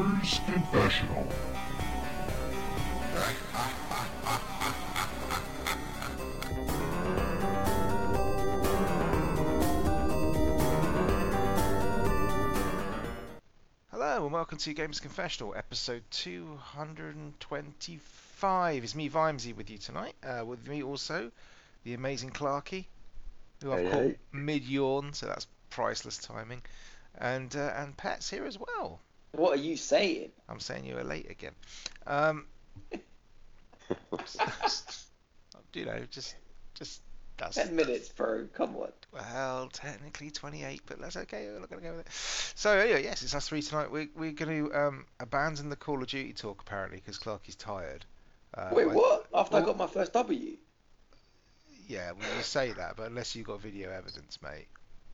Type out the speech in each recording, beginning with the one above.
Gamers Confessional. Hello and welcome to Gamers Confessional, episode 225. It's me, Vimesy, with you tonight. Uh, with me also, the amazing Clarky, who I've Hey, called hey. mid-yawn, so that's priceless timing. And uh, and Pat's here as well. What are you saying? I'm saying you were late again. Um, you know, just just that's Ten minutes, bro. Come on. well, technically 28, but that's okay. We're not going to go with it. So anyway, yes, it's us three tonight. We're we're going to um, abandon the Call of Duty talk apparently because Clark is tired. Uh, Wait, what? After I got my first W? Yeah, well, you say that, but unless you've got video evidence, mate.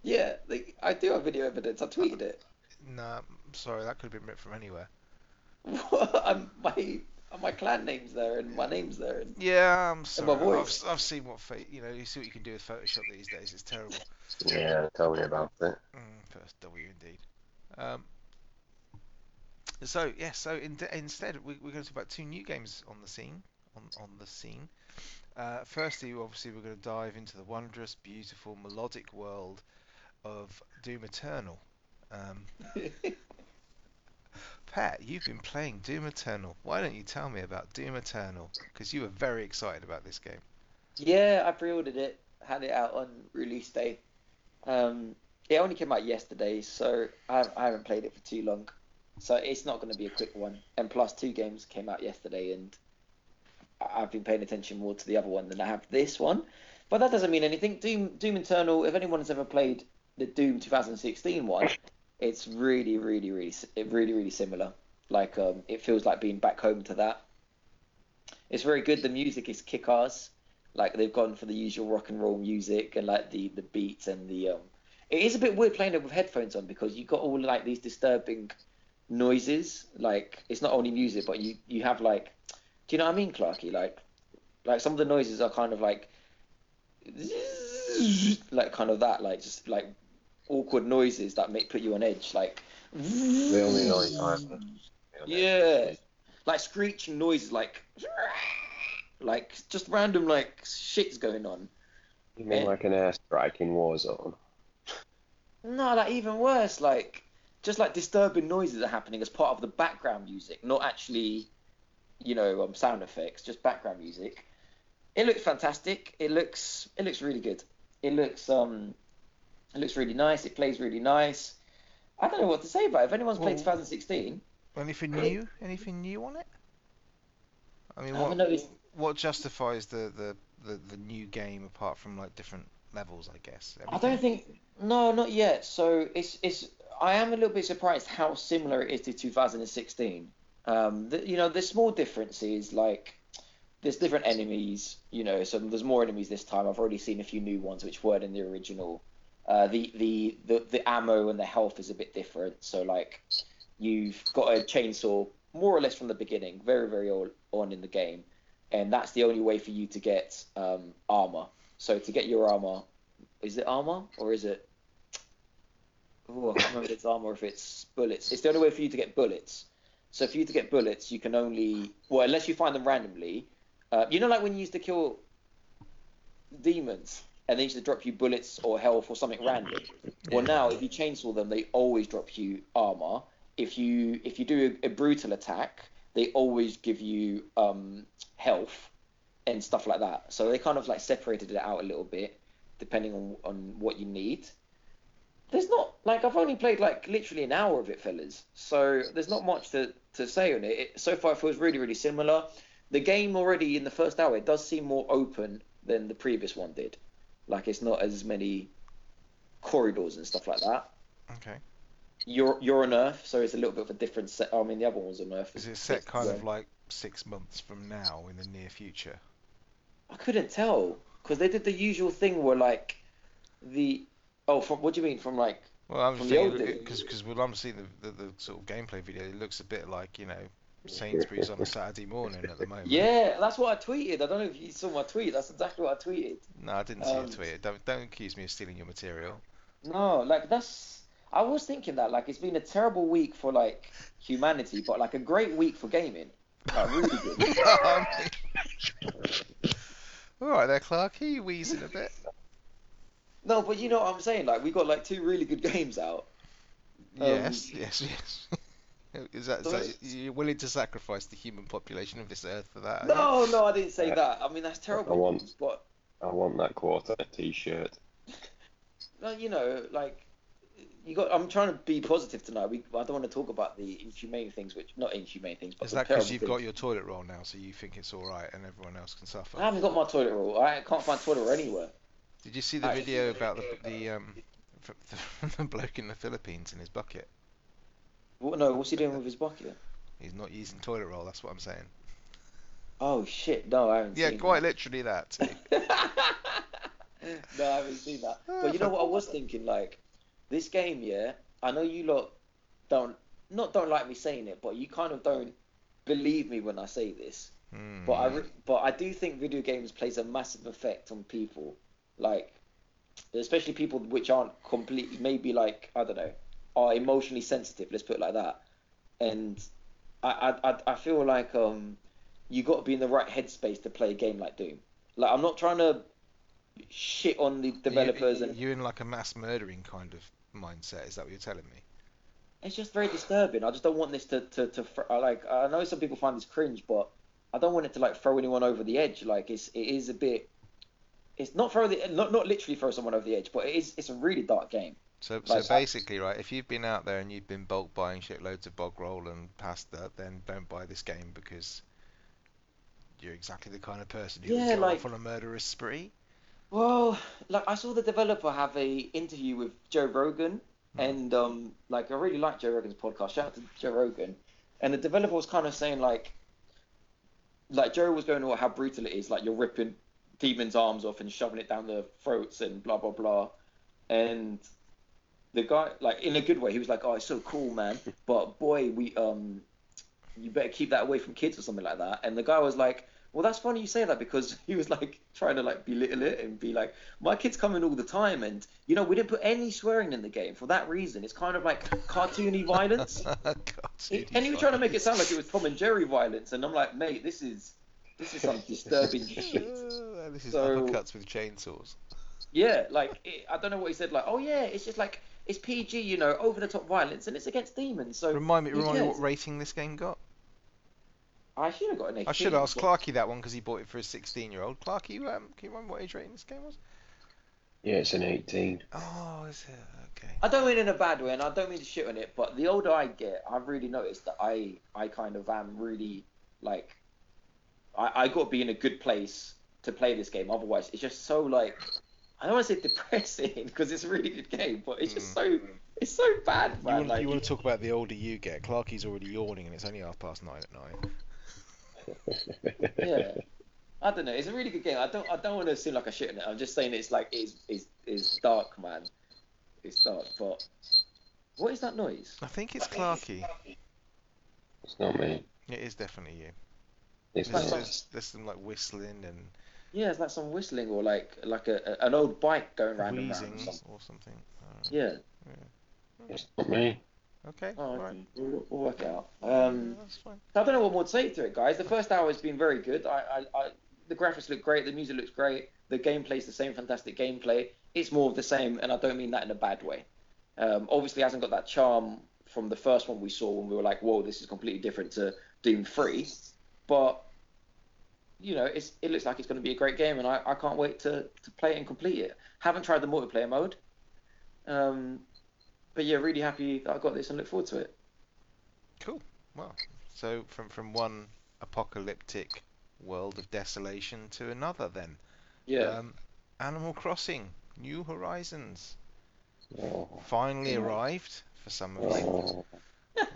Yeah, like, I do have video evidence. I tweeted it. No, I'm sorry, that could have been ripped from anywhere. I'm, my my clan name's there and my name's there. And... Yeah, I'm sorry. my voice. I've, I've seen what fa- you know. You see what you can do with Photoshop these days. It's terrible. Yeah, tell me about it. Mm, first W indeed. Um, so yeah, so in, instead we, we're going to talk about two new games on the scene. On on the scene. Uh, firstly, obviously, we're going to dive into the wondrous, beautiful, melodic world of Doom Eternal. Um, Pat, you've been playing Doom Eternal. Why don't you tell me about Doom Eternal? Because you were very excited about this game. yeah, I pre-ordered it. Had it out on release day. Um, it only came out yesterday, so I, I haven't played it for too long. So it's not going to be a quick one. And plus, two games came out yesterday, and I've been paying attention more to the other one than I have this one. But that doesn't mean anything. Doom Doom Eternal. If anyone has ever played the Doom 2016 one, it's really, really, really, really, really similar. Like um, it feels like being back home to that. It's very good. The music is kick-ass. Like they've gone for the usual rock and roll music and like the the beats and the um. It is a bit weird playing it with headphones on because you got all like these disturbing noises. Like it's not only music, but you you have like, do you know what I mean, Clarky? Like, like some of the noises are kind of like, like kind of that, like just like awkward noises that make put you on edge. Like, The only noise I have. yeah, like screeching noises, like, like just random like shit's going on. You mean like an airstrike in Warzone? No, like even worse, like just like disturbing noises are happening as part of the background music, not actually, you know, um, sound effects, just background music. It looks fantastic. It looks it looks really good. It looks um it looks really nice. It plays really nice. I don't know what to say about it. If anyone's played Well- 2016, Anything new? Anything new on it? I mean, I what noticed. what justifies the, the, the, the new game apart from like different levels, I guess? I don't think no, not yet. So it's it's I am a little bit surprised how similar it is to 2016. Um, the, you know, there's small differences like there's different enemies. You know, so there's more enemies this time. I've already seen a few new ones which weren't in the original. Uh, the, the the the ammo and the health is a bit different. So like you've got a chainsaw more or less from the beginning, very very on in the game, and that's the only way for you to get um, armor. So to get your armor, is it armor or is it? Oh, I can't remember if it's armor or if it's bullets. It's the only way for you to get bullets. So for you to get bullets, you can only well unless you find them randomly. Uh, you know, like when you used to kill demons and they used to drop you bullets or health or something random. Well, now if you chainsaw them, they always drop you armor. If you if you do a, a brutal attack, they always give you um, health and stuff like that. So they kind of like separated it out a little bit depending on on what you need. There's not like I've only played like literally an hour of it, fellas. So there's not much to to say on it. it so far, it feels really really similar. The game already in the first hour, it does seem more open than the previous one did. Like it's not as many corridors and stuff like that. Okay. You're you're on Earth, so it's a little bit of a different set. I mean, the other one was on Earth. Is it set kind of like six months from now in the near future? I couldn't tell because they did the usual thing where like the oh from what do you mean from like Well, I'm From the old thinking days. because because when I'm seeing the, the, the sort of gameplay video, it looks a bit like you know Sainsbury's on a Saturday morning at the moment. yeah that's what I tweeted. I don't know if you saw my tweet. That's exactly what I tweeted. No, I didn't see Um, your tweet. Don't don't accuse me of stealing your material. No, like that's I was thinking that like it's been a terrible week for like humanity, but like a great week for gaming. Like really good. All right there, Clark. Are you wheezing a bit? No, but you know what I'm saying? Like we got like two really good games out. Um, yes, yes, yes. Is that, is that you're willing to sacrifice the human population of this earth for that? are you? No, no, I didn't say that. I mean that's terrible. I want- news, But I want that quarter t-shirt. no, you know, like you got. I'm trying to be positive tonight. We, I don't want to talk about the inhumane things, which not inhumane things, but Is that because you've things. got your toilet roll now, so you think it's all right and everyone else can suffer? I haven't got my toilet roll. I can't find toilet roll anywhere. Did you see the I- video about the the um f- the bloke in the Philippines in his bucket? What, no, what's he doing with his bucket? He's not using toilet roll. That's what I'm saying. Oh shit! No, I haven't seen Yeah, quite literally that. too. no, I haven't seen that. But you know what I was thinking? Like, this game, yeah. I know you lot don't not don't like me saying it, but you kind of don't believe me when I say this. Hmm. But I but I do think video games plays a massive effect on people, like especially people which aren't completely maybe like I don't know are emotionally sensitive. Let's put it like that. And I I I- feel like um you got to be in the right headspace to play a game like Doom. Like I'm not trying to shit on the developers you, and you in like a mass murdering kind of mindset. Is that what you're telling me? it's just very disturbing. I just don't want this to to, to like. I know some people find this cringe, but I don't want it to like throw anyone over the edge. Like it's it is a bit. It's not throw the not not literally throw someone over the edge, but it is it's a really dark game. So, so basically, right, if you've been out there and you've been bulk buying shitloads of bog roll and pasta, then don't buy this game because you're exactly the kind of person who Yeah, would go like- off on a murderous spree. Well, like I saw the developer have a interview with Joe Rogan, Hmm. and um, like I really like Joe Rogan's podcast. Shout out to Joe Rogan, and the developer was kind of saying like, like Joe was going over how brutal it is. Like you're ripping demons' arms off and shoving it down their throats and blah blah blah, and the guy like in a good way he was like, oh it's so cool man, but boy we um, you better keep that away from kids or something like that. And the guy was like. Well, that's funny you say that because he was like trying to like belittle it and be like, my kids come in all the time, and you know we didn't put any swearing in the game for that reason. It's kind of like cartoony violence. He- and he was trying to make it sound like it was Tom and Jerry violence, and I'm like, mate, this is this is some disturbing shit. Uh, this is So- uppercuts with chainsaws. Yeah, like it, I don't know what he said. Like, oh yeah, it's just like it's PG, you know, over the top violence, and it's against demons. So Remind me, remind me what rating this game got. I should have got an 18. I should ask Clarky that one because he bought it for his 16-year-old. Clarky, you, um, can you remember what age rating this game was? Yeah, it's an 18. Oh, is it? Okay. I don't mean in a bad way, and I don't mean to shit on it, but the older I get, I've really noticed that I I kind of am really like I I got to be in a good place to play this game. Otherwise, it's just so like I don't want to say depressing because it's a really good game, but it's just mm. so it's so bad, You man. want, like, you want to talk about the older you get? Clarky's already yawning and it's only half past nine at night. yeah. I don't know. It's a really good game. I don't. I don't want to seem like I shit on it. I'm just saying it's like it's it's, it's dark, man. It's dark. But what is that noise? I think it's Clarky. It's not me. It is definitely you. It's There's, not. there's, there's some like whistling and Yeah, it's like some whistling or like like a, a- an old bike going round and round. or something. or something. Uh, Yeah. It's not me. okay. Oh, right. okay. We'll, we'll work it out. Yeah, Um, that's fine. I don't know what more to say to it, guys. The first hour has been very good. I, I, I, the graphics look great. The music looks great. The gameplay's the same fantastic gameplay. It's more of the same, and I don't mean that in a bad way. Um, obviously, it hasn't got that charm from the first one we saw when we were like, "Whoa, this is completely different to Doom 3." But you know, it's, it looks like it's going to be a great game, and I, I can't wait to, to play it and complete it. Haven't tried the multiplayer mode, um, but yeah, really happy that I got this and look forward to it. Cool. Well, so from from one apocalyptic world of desolation to another, then. Yeah. Um, Animal Crossing: New Horizons Oh, finally Yeah. arrived for some of you. oh.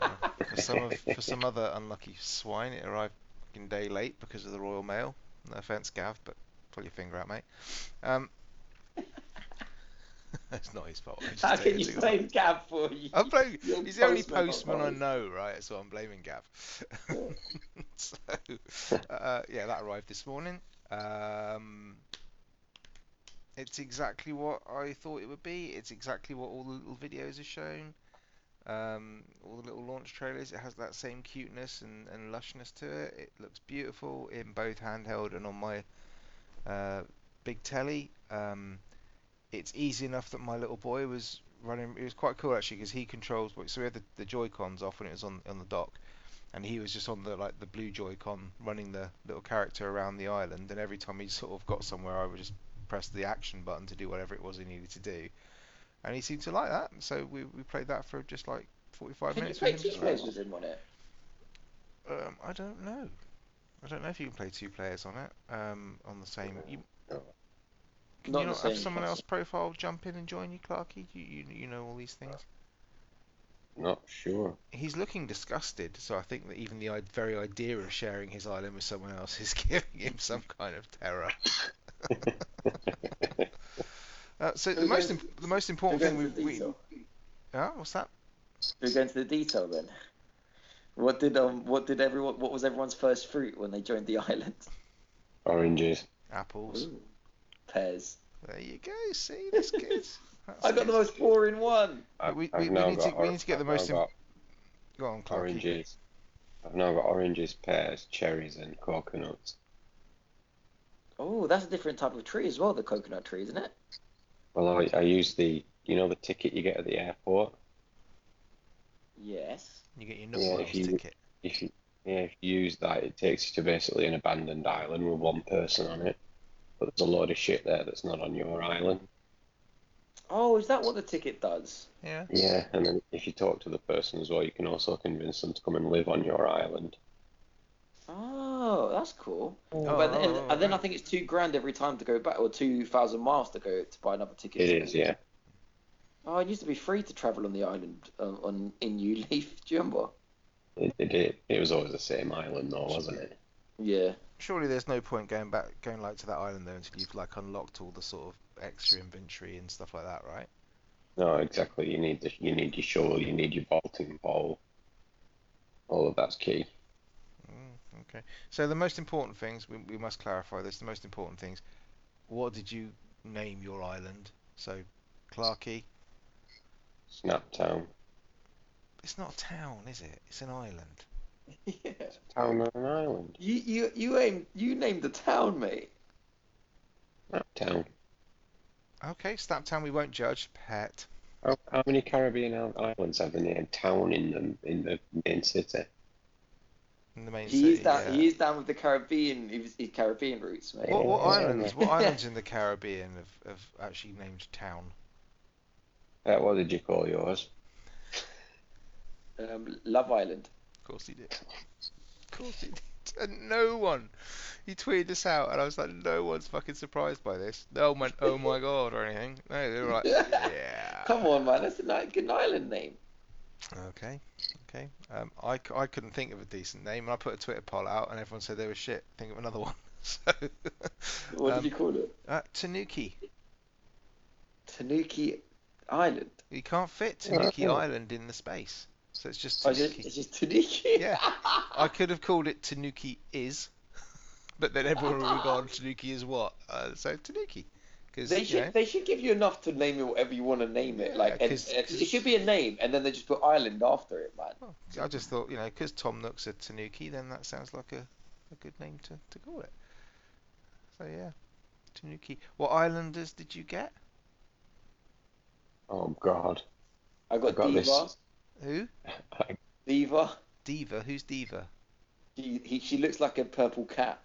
Uh, for some of for some other unlucky swine, it arrived fucking day late because of the Royal Mail. No offense, Gav, but pull your finger out, mate. Um, it's not his fault. How can you blame Gav for you? I'm blaming. He's the only postman, postman I know, right? So I'm blaming Gav. so, uh, yeah, that arrived this morning. Um, It's exactly what I thought it would be. It's exactly what all the little videos have shown. Um, all the little launch trailers. It has that same cuteness and, and lushness to it. It looks beautiful in both handheld and on my uh, big telly. Um, it's easy enough that my little boy was running. It was quite cool actually because he controls. So we had the, the Joy Cons off when it was on on the dock, and he was just on the like the blue Joy-Con running the little character around the island. And every time he sort of got somewhere, I would just press the action button to do whatever it was he needed to do. And he seemed to like that, so we, we played that for just like 45 Can you minutes play with two him. players with him on it? Um, I don't know. I don't know if you can play two players on it. Um, on the same. You, can Not you not have someone else profile jump in and join you, Clarky? You, you you know all these things. Not sure. He's looking disgusted, so I think that even the very idea of sharing his island with someone else is giving him some kind of terror. Uh, so the most imp- the most important thing we, into the we detail? yeah what's that? Who go into the detail then? What did um what did everyone what was everyone's first fruit when they joined the island? Oranges. Apples. Ooh, pears. There you go. See, that's good. That's I got the good. most boring one. I've, we- I've we need to- got we need to get the I've now most im- got Go on, Clarky. oranges. I've now got oranges, pears, cherries, and coconuts. Oh, that's a different type of tree as well, the coconut tree, isn't it? Well, I, I use the, you know, the ticket you get at the airport. Yes. You get your Nook Yeah, if you- ticket. If you, yeah, if you use that, it takes you to basically an abandoned island with one person on it. But there's a load of shit there that's not on your island. Oh, is that what the ticket does? Yeah. Yeah, and then if you talk to the person as well, you can also convince them to come and live on your island. That's cool. Oh, but then, oh, and then I think it's two grand every time to go back, or two thousand miles to go to buy another ticket. It is, yeah. Oh, it used to be free to travel on the island uh, on in New Leaf. Do you remember? It, it, it, it was always the same island, though, wasn't it? Yeah. Surely there's no point going back, going like to that island though until you've like unlocked all the sort of extra inventory and stuff like that, right? No, exactly. You need the, you need your shovel, you need your vaulting pole. All of that's key. Okay. So the most important things we, we must clarify this. The most important things. What did you name your island? So, Clarky. Snaptown. It's not a town, is it? It's an island. yeah. Town on an island. You you you aim you named the town, mate. Snaptown. Okay, Snaptown. We won't judge. Pet. How, how many Caribbean islands have the name town in them in the main city? In the main He city. is down. yeah. He is down with the Caribbean. His, his Caribbean roots, mate. What, what islands? What islands in the Caribbean have, have actually named town? Uh, what did you call yours? Um, Love Island. Of course he did. Of course he did. And no one. He tweeted this out, and I was like, no one's fucking surprised by this. No one went, oh my god, or anything. No, they were like, yeah. Come on, man. That's a ni- good island name. Okay, okay. Um, I, I couldn't think of a decent name, and I put a Twitter poll out, and everyone said they were shit. Think of another one. So, What um, did you call it? uh, Tanuki. Tanuki Island. You can't fit Tanuki yeah. Island in the space, so it's just Oh, just, Tanuki. it's just Tanuki. Yeah. I could have called it Tanuki is, but then everyone would have gone Tanuki is what? Uh, so Tanuki, because They you should know, they should give you enough to name it whatever you want to name it. Yeah, Like, and, 'cause- and 'cause- it should be a name, and then they just put island after it, man. well, I just thought you know because Tom Nook's a Tanuki, then that sounds like a, a good name to, to call it. So yeah, Tanuki. What islanders did you get? Oh God. I got, I got Diva. this. Who? Diva. Diva. Who's Diva? She he, she looks like a purple cat.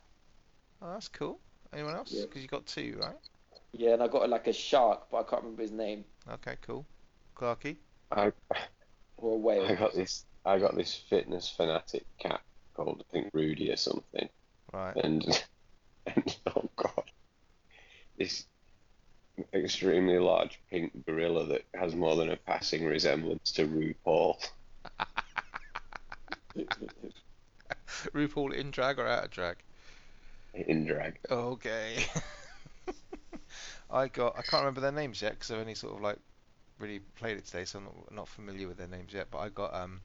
Oh, that's cool. Anyone else? Yeah. Because you got two, right? Yeah, and I got like a shark, but I can't remember his name. Okay, cool. Clarky. I Or a whale. I got this. I got this fitness fanatic cat called I think Rudy or something, Right. and and oh God, this extremely large pink gorilla that has more than a passing resemblance to RuPaul. RuPaul in drag or out of drag? in drag. Okay. I got. I can't remember their names yet because I've only sort of like really played it today, so I'm not, not familiar with their names yet. But I got um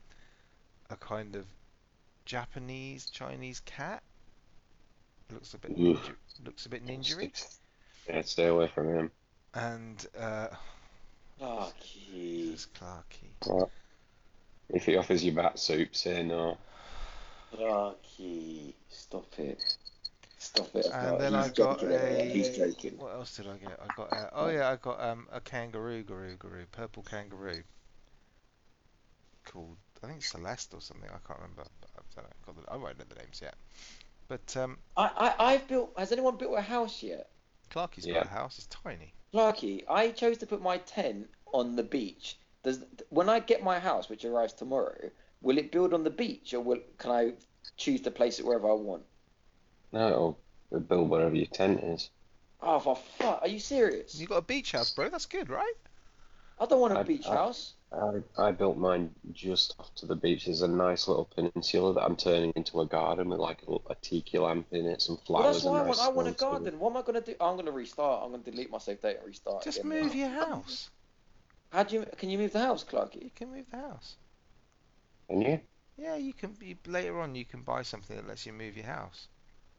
a kind of Japanese Chinese cat. Looks a bit Ugh. ninja, looks a bit ninja Yeah, stay away from him. and uh, Clarky. Jesus Clarky. Right. If he offers you bat soup, say no. Clarky. Stop it. Stop it. And No, then I got a. He's joking. What else did I get? I got. A, oh yeah, I got um a kangaroo, garoo, garoo, purple kangaroo. Called I think Celeste or something. I can't remember. I don't know. Got the, I won't know the names yet. But um, I, I, I've built. Has anyone built a house yet? Clarky's Yeah. got a house. It's tiny. Clarky, I chose to put my tent on the beach. Does when I get my house, which arrives tomorrow, will it build on the beach, or will can I choose to place it wherever I want? No, it'll it'll build wherever your tent is. Oh, for fuck! Are you serious? You got a beach house, bro. That's good, right? I don't want a I- beach I- house. I, I built mine just off to the beach. There's a nice little peninsula that I'm turning into a garden with like a, a tiki lamp in it, some Well, flowers. that's what I want. nice I want a stones with it. garden. What am I gonna do? I'm gonna restart. I'm gonna delete my save data and restart. Just again. move your house. How do you? Can you move the house, Clarky? You can move the house. Can you? Yeah, you can. You, later on, you can buy something that lets you move your house.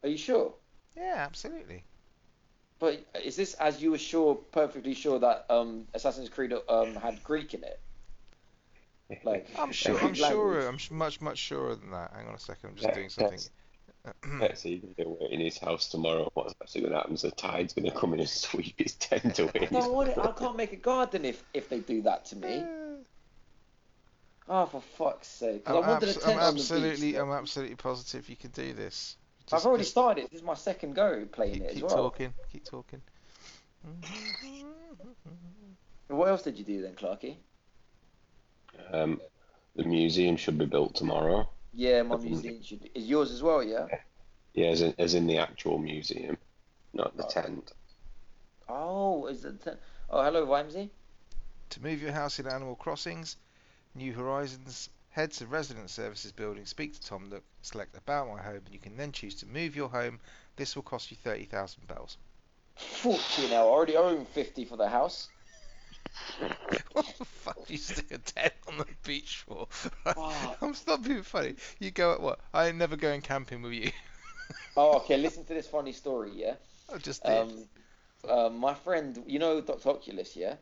Are you sure? Yeah, absolutely. But is this as you were sure, perfectly sure that um, Assassin's Creed um, had Greek in it? Like I'm sure. I'm sure. I'm much, much surer than that. Hang on a second. I'm just Yeah, doing something. Let's see, he's gonna wait in his house tomorrow. What's actually gonna happen? is The tide's gonna come in and sweep his tent away. I don't want it. I can't make a garden if if they do that to me. Oh, for fuck's sake! I'm, I wanted a tent I'm absolutely. I'm absolutely positive you can do this. I've already just started. This is my second go playing keep, it as well. keep well. talking. Keep talking. What else did you do then, Clarky? Um, the museum should be built tomorrow. Yeah, my museum should is yours as well. Yeah. Yeah, as in, as in the actual museum, not the Oh. tent. Oh, is it? Ten? Oh, hello, Vimesy. To move your house in Animal Crossings, New Horizons, head to Resident Services building, speak to Tom Nook, select About My Home, and you can then choose to move your home. This will cost you 30,000 bells. Fucking hell! I already own fifty for the house. what the fuck do you stick a tent on the beach for? Wow. I'm not being funny. You go at what? I ain't never going camping with you. Oh, okay. Listen to this funny story. Yeah. I just did. Um, uh, my friend, you know Dr. Oculus, yeah?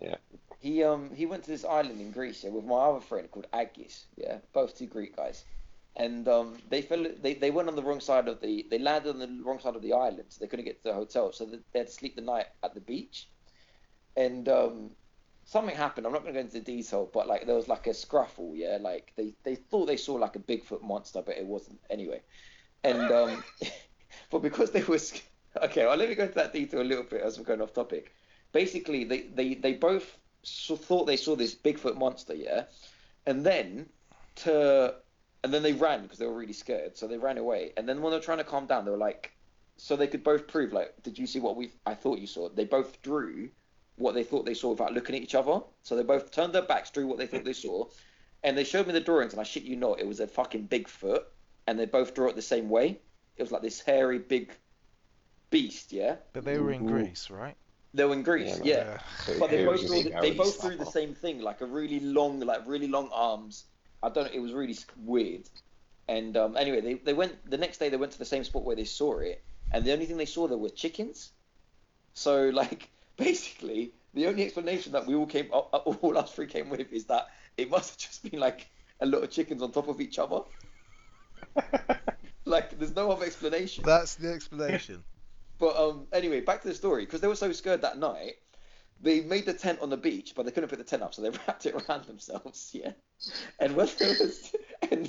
Yeah. He um he went to this island in Greece yeah, with my other friend called Agis, yeah, both two Greek guys, and um they fell they, they went on the wrong side of the they landed on the wrong side of the island, so they couldn't get to the hotel, so they had to sleep the night at the beach, and um something happened. I'm not going to go into detail, but like there was like a scruffle, yeah, like they they thought they saw like a Bigfoot monster, but it wasn't anyway, and um but because they were okay, well let me go into that detail a little bit as we're going off topic. Basically, they they they both saw, thought they saw this Bigfoot monster, yeah, and then to and then they ran because they were really scared, so they ran away. And then when they were trying to calm down, they were like, so they could both prove like, did you see what we I thought you saw? They both drew what they thought they saw without looking at each other. So they both turned their backs, drew what they thought they saw, and they showed me the drawings, and I shit you not, it was a fucking Bigfoot, and they both drew it the same way. It was like this hairy big beast, yeah. but they were in Ooh. Greece, right? They were in Greece, Yeah, yeah. So But they both was drew the, they both drew the same thing, like a really long, like really long arms. I don't. It was really weird. And um, anyway, they they went the next day. They went to the same spot where they saw it, and the only thing they saw there were chickens. So like basically, the only explanation that we all came, all all us three came with, is that it must have just been like a lot of chickens on top of each other. Like there's no other explanation. That's the explanation. But um, anyway, back to the story. Because they were so scared that night, they made the tent on the beach, but they couldn't put the tent up, so they wrapped it around themselves. Yeah. And when there was, and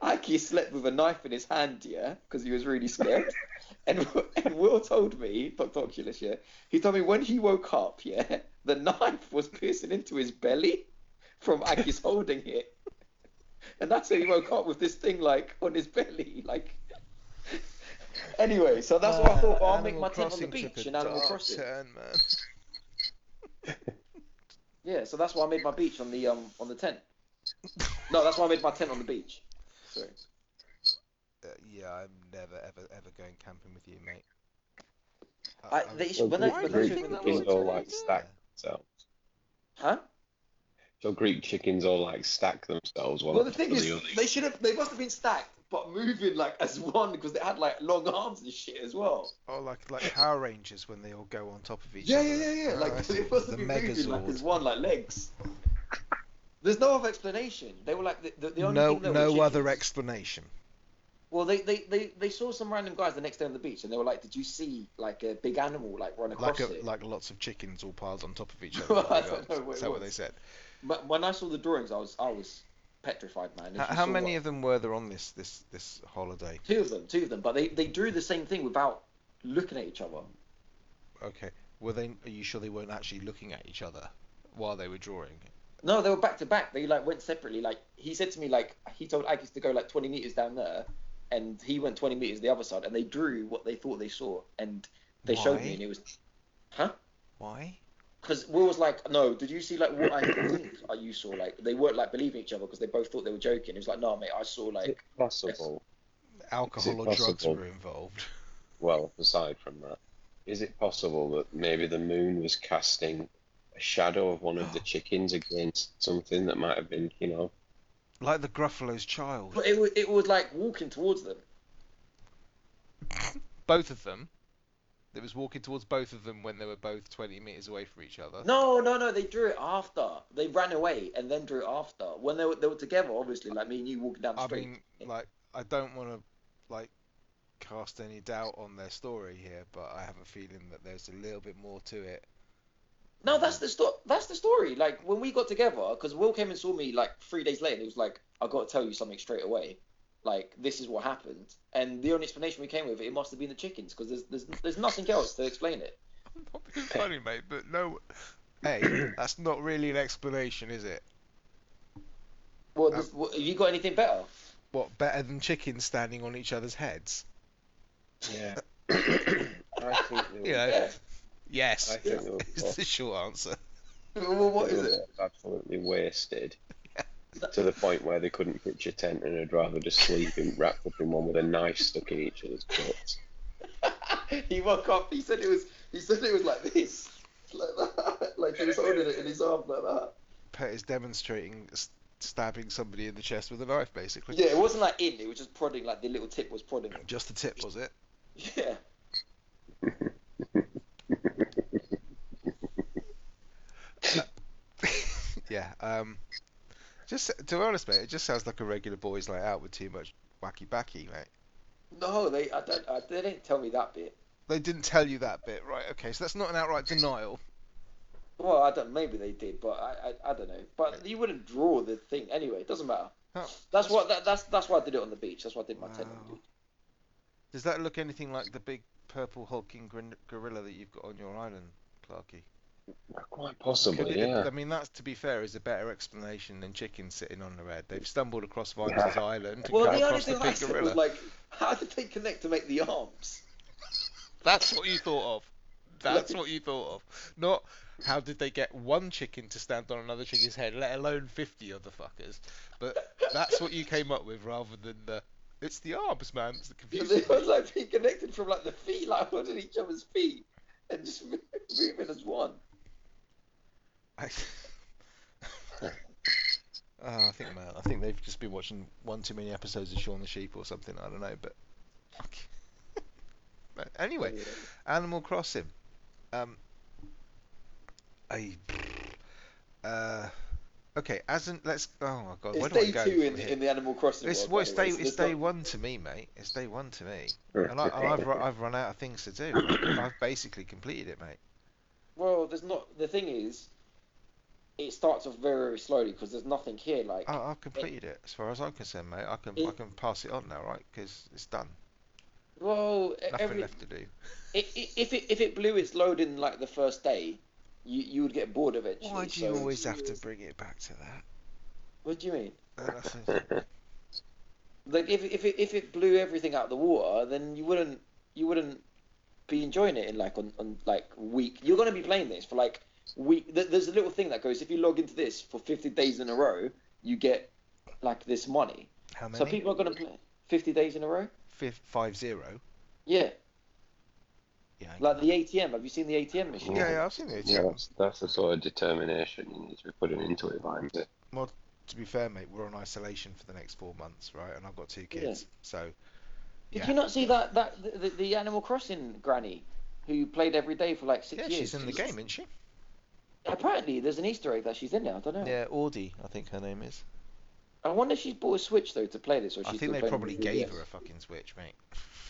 Aki slept with a knife in his hand, yeah, because he was really scared. And, and Will told me, Dr. Oculus, yeah, he told me when he woke up, yeah, the knife was piercing into his belly from Aki's holding it. And that's how he woke up with this thing like on his belly, like. Anyway, so that's what I thought. Oh, I'll make my tent on the beach a in Animal Crossing. Turn, man. Yeah, so that's why I made my beach on the um on the tent. No, that's why I made my tent on the beach. Sorry. Uh, yeah, I'm never ever ever going camping with you, mate. I- I'm- they So when they- Greek, Why when Greek think chickens was all like good stack themselves. Huh? So Greek chickens all like stack themselves Well, the thing is, the they should have. They must have been stacked, but moving like as one because they had like long arms and shit as well. Oh, like like Power Rangers when they all go on top of each Yeah, other. yeah, yeah, yeah. Oh, Like I ah, see. they must the moving like as one, like legs. There's no other explanation. They were like the, the, the only no, thing that no other explanation. Well, they, they, they, they saw some random guys the next day on the beach, and they were like, "Did you see like a big animal like run across Like a, it?" like lots of chickens all piled on top of each Well, other. I don't know what Is it that what they said? But when I saw the drawings, I was I was petrified, man. How, how many what- of them were there on this this this holiday? Two of them, two of them. But they, they drew the same thing without looking at each other. Okay. Were they? Are you sure they weren't actually looking at each other while they were drawing? No, they were back to back. They like went separately. Like he said to me, like he told Agis to go like 20 meters down there, and he went 20 meters the other side, and they drew what they thought they saw, and they showed me, and it was, huh? Why? Because Will was like, no, did you see like what I think uh, you saw? Like they weren't like believing each other because they both thought they were joking. It was like, no, mate, I saw like, it possible? Alcohol or drugs were involved. Well, aside from that, is it possible that maybe the moon was casting a shadow of one of the chickens against something that might have been, you know, Like the Gruffalo's child. but it was it was like walking towards them. Both of them. It was walking towards both of them when they were both 20 meters away from each other. No, no, no, they drew it after. They ran away and then drew it after. When they were they were together, obviously, like me and you walking down the I street. mean, like, I don't want to, like, cast any doubt on their story here, but I have a feeling that there's a little bit more to it. No, that's the sto- That's the story. Like when we got together, because Will came and saw me like three days later. and He was like, "I got to tell you something straight away. Like this is what happened." And the only explanation we came with, it must have been the chickens, because there's, there's there's nothing else to explain it. I'm not being funny, mate, but no. Hey, that's not really an explanation, is it? Well, um, there's, what, have you got anything better? What, better than chickens standing on each other's heads? yeah. I think You know, Yeah. yes. I think they It's the short answer. Well, what they is were it? absolutely wasted to the point where they couldn't pitch a tent and had rather just sleep in, wrapped up in one with a knife stuck in each other's butts. he woke up. He said it was. He said it was like this, like that. Like he was holding it in his arms like that. Pet is demonstrating stabbing somebody in the chest with a knife, basically. Yeah, it wasn't like in. It was just prodding. Like the little tip was prodding him. Just the tip, was it? Yeah. yeah. Um, just to be honest, mate, it just sounds like a regular boys' night out with too much wacky backy, mate. No, they. I don't. I, they didn't tell me that bit. They didn't tell you that bit, right? Okay, so that's not an outright denial. Well, I don't. Maybe they did, but I. I, I don't know. But you wouldn't draw the thing anyway. It doesn't matter. Oh, That's what. That, that's that's why I did it on the beach. That's why I did my tent on Wow. the beach. Does that look anything like the big purple hulking gorilla that you've got on your island, Clarky? Quite Could possibly, it- yeah. I mean, that's to be fair, is a better explanation than chickens sitting on the red. They've stumbled across Vine's island to Well, come the only across the thing I big said gorilla. was like, how did they connect to make the arms? That's what you thought of. That's what you thought of. Not how did they get one chicken to stand on another chicken's head, let alone 50 other fuckers. But that's what you came up with rather than the. It's the arms, man. It's the Because confusing. it was like being connected from like the feet, like holding each other's feet, and just moving as one. I... Oh, I think, man, I think they've just been watching one too many episodes of Shaun the Sheep or something. I don't know, but. but anyway, Animal Crossing. Um. I. Uh. Okay, as in let's. Oh my god, where It's do I day go two in, in the Animal Crossing. It's world, well, it's day so it's day not- one to me, mate. It's day one to me, and, I, and I've I've run out of things to do. I've, I've basically completed it, mate. Well, there's not. The thing is, it starts off very, very slowly because there's nothing here. Like, I, I've completed it as far as I'm concerned, mate. I can I can pass it on now, right? Because it's done. well, Nothing every, left to do. i- i- if it if it blew its load in like the first day, you you would get bored eventually. Why do you so- always have to bring it back to that? What do you mean? Like, if if it if it blew everything out of the water, then you wouldn't you wouldn't be enjoying it in like on, on like week. You're gonna be playing this for like week. th- There's a little thing that goes if you log into this for 50 days in a row, you get like this money. How many? So people are gonna play 50 days in a row. Fif- five zero. Yeah, Yeah. Like the ATM. Have you seen the ATM machine? Yeah, yeah, I've seen it. Yeah, that's, that's the sort of determination you need to be putting into it, well, to be fair, mate, we're on isolation for the next four months, right? And I've got two Yeah. kids, so Did you not see that that the, the, the Animal Crossing granny who played every day for like six yeah, years? she's in the game, isn't she? Apparently, there's an Easter egg that she's in there. I don't know. Yeah, Audie, I think her name is. I wonder if she's bought a Switch though to play this, or I she's think still they playing probably the gave 3DS. her a fucking Switch, mate.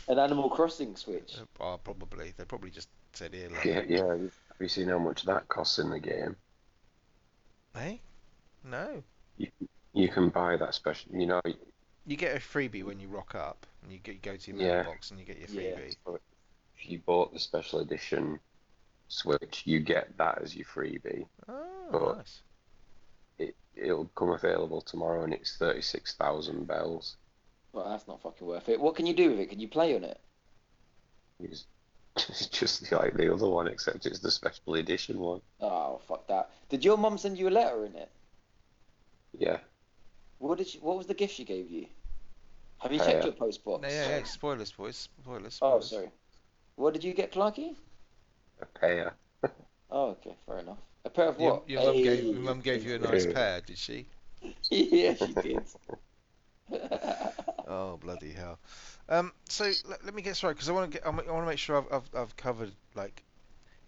an Animal Crossing Switch. Oh, probably. They probably just said here, look. Yeah, yeah. Have you seen how much that costs in the game? Hey, no. You can buy that special. You know, You get a freebie when you rock up, and you, get, you go to your Yeah. mailbox and you get your Yeah. freebie. if you bought the special edition Switch, you get that as your freebie. Oh, Oh. nice. It it'll come available tomorrow, and it's thirty six thousand bells. Well, that's not fucking worth it. What can you do with it? Can you play on it? It's it's just like the other one, except it's the special edition one. Oh fuck that. Did your mum send you a letter in it? Yeah, What did she, What was the gift she gave you? Have you Uh, checked your post box? No, yeah, yeah, spoilers, boys. Spoilers. Oh, sorry. What did you get, Clarky? A pair. Oh, okay, fair enough. A pair of Your, what? your mum gave, your mum gave you a nice pair, did she? yeah, she did. Oh bloody hell! Um, so let, let me get started because I want to get I want to make sure I've, I've I've covered like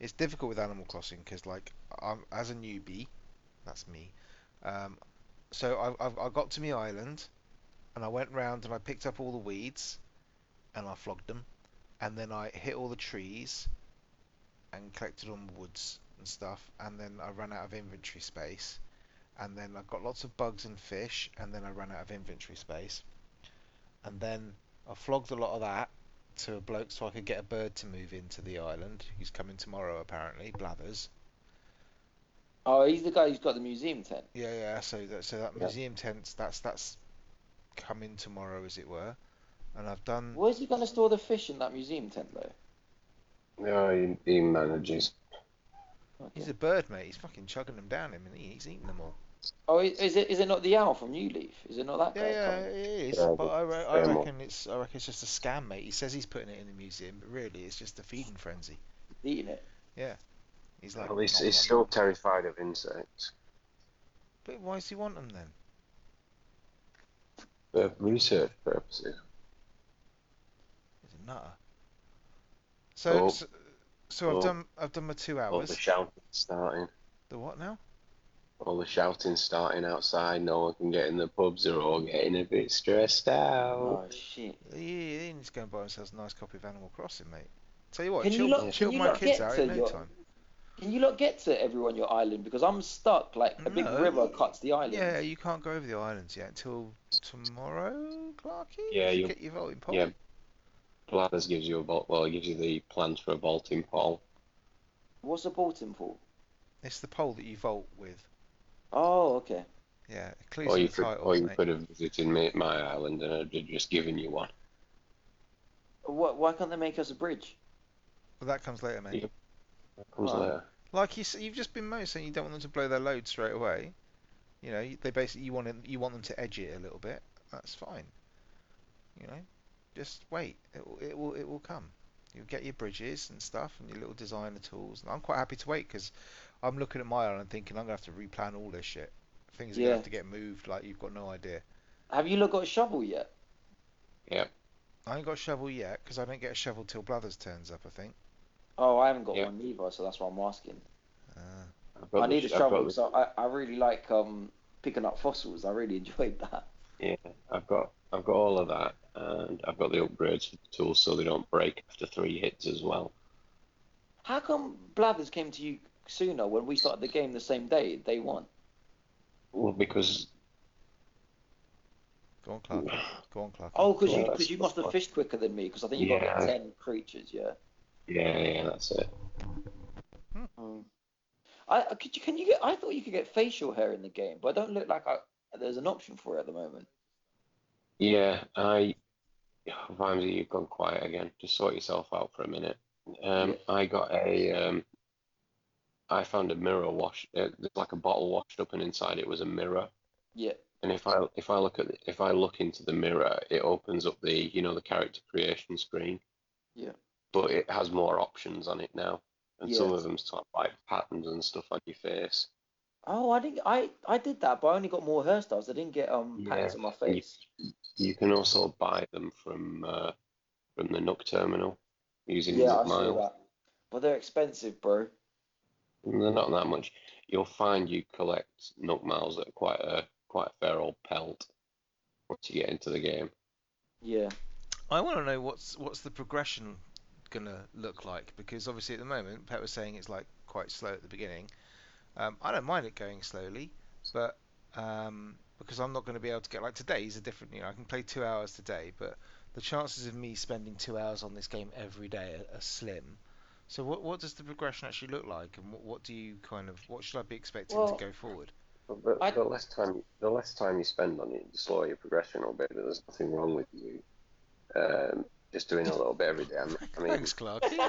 it's difficult with Animal Crossing because like I'm as a newbie, that's me. Um, so I I've, I got to my island, and I went round and I picked up all the weeds, and I flogged them, and then I hit all the trees, and collected all the woods and stuff, and then I ran out of inventory space, and then I got lots of bugs and fish, and then I ran out of inventory space and then I flogged a lot of that to a bloke so I could get a bird to move into the island. He's coming tomorrow apparently, Blathers. oh, he's the guy who's got the museum tent. Yeah, yeah. So that so that Yeah. museum tent that's that's coming tomorrow as it were, and I've done. Where's he gonna store the fish in that museum tent though? No, he, he manages. He's a bird, mate. He's fucking chugging them down him, and he, he's eating them all. Oh, is it is it not the owl from New Leaf? Is it not that Yeah, guy? yeah, coming? it is. Yeah, but I, re- I fair reckon it's I reckon it's just a scam, mate. He says he's putting it in the museum, but really it's just a feeding frenzy. Eating it. Yeah. He's like. Well, he's, he's still terrified of insects. But why does he want them then? For research purposes. He's a nutter. So, Oh. so, so I've Oh. done I've done my two hours. All hours. the shouting starting. The what now? All the shouting starting outside. No one can get in the pubs. They're all getting a bit stressed out. Oh shit. Yeah, he needs to go and buy himself a nice copy of Animal Crossing, mate. Tell you what, Can you chill, lot- chill can you my lot kids get out to in no your- time. Can you lot get to everyone on your island? Because I'm stuck. Like a big No. river cuts the island. Yeah, you can't go over the islands yet until tomorrow, Clarky. Yeah, you you- get your vaulting pole. yeah. Blathers gives you a vault. Well, it gives you the plans for a vaulting pole. What's a bolting pool? It's the pole that you vote with. Oh, okay. Yeah, it Or you the could, titles, or you mate. could have visited me at my island and I'd have just given you one. What? Why can't they make us a bridge? Well, that comes later, mate. Yeah. That comes Right. later. Like you, you've just been moaning saying you don't want them to blow their load straight away. You know, they basically you want it, you want them to edge it a little bit. That's fine. You know, just wait. It will, it will, it will come. You'll get your bridges and stuff and your little designer tools. And I'm quite happy to wait because I'm looking at my island thinking I'm gonna have to replan all this shit. Things are Yeah. gonna have to get moved. Like you've got no idea. Have you lot got a shovel yet? Yeah. I ain't got a shovel yet because I don't get a shovel till Blathers turns up. I think. Oh, I haven't got Yeah. one either, so that's why I'm asking. Uh, I've I the- need a I've got shovel the- because I, I really like um picking up fossils. I really enjoyed that. Yeah, I've got I've got all of that, and I've got the upgrades for the tools so they don't break after three hits as well. How come Blathers came to you sooner when we started the game the same day, day one? Well, because go on, Clark. Go on, Clark. Oh, because Yeah, you because you must have fished quicker than me because I think you got like ten creatures. Yeah. yeah, yeah, that's it. Mm. I I- could you can you get? I thought you could get facial hair in the game, but I don't look like I, there's an option for it at the moment. Yeah, I Vimesy, you've gone quiet again. Just sort yourself out for a minute. Um, Yeah. I got a um, I found a mirror wash. Uh, there's like a bottle washed up, and inside it was a mirror. Yeah. And if I if I look at if I look into the mirror, it opens up the you know the character creation screen. Yeah. But it has more options on it now, and some of them have like patterns and stuff on your face. Oh, I didn't. I I did that, but I only got more hairstyles. I didn't get um patterns Yeah, on my and you, face. you can also buy them from uh, from the Nook terminal using Yeah, Nook I saw that. But they're expensive, bro. And They're not that much. You'll find you collect Nook Miles at quite a quite a fair old pelt once you get into the game. Yeah. I want to know what's what's the progression gonna look like because obviously at the moment Pet was saying it's like quite slow at the beginning. Um, I don't mind it going slowly, but um, because I'm not going to be able to get like today's a different. You know, I can play two hours today, but the chances of me spending two hours on this game every day are, are slim. So what what does the progression actually look like, and what, what do you kind of what should I be expecting Well, to go forward? But the, the less time the less time you spend on it, the slower your progression will be. But There's nothing wrong with you um, just doing a little bit every day. I mean, Thanks, Clark. yeah,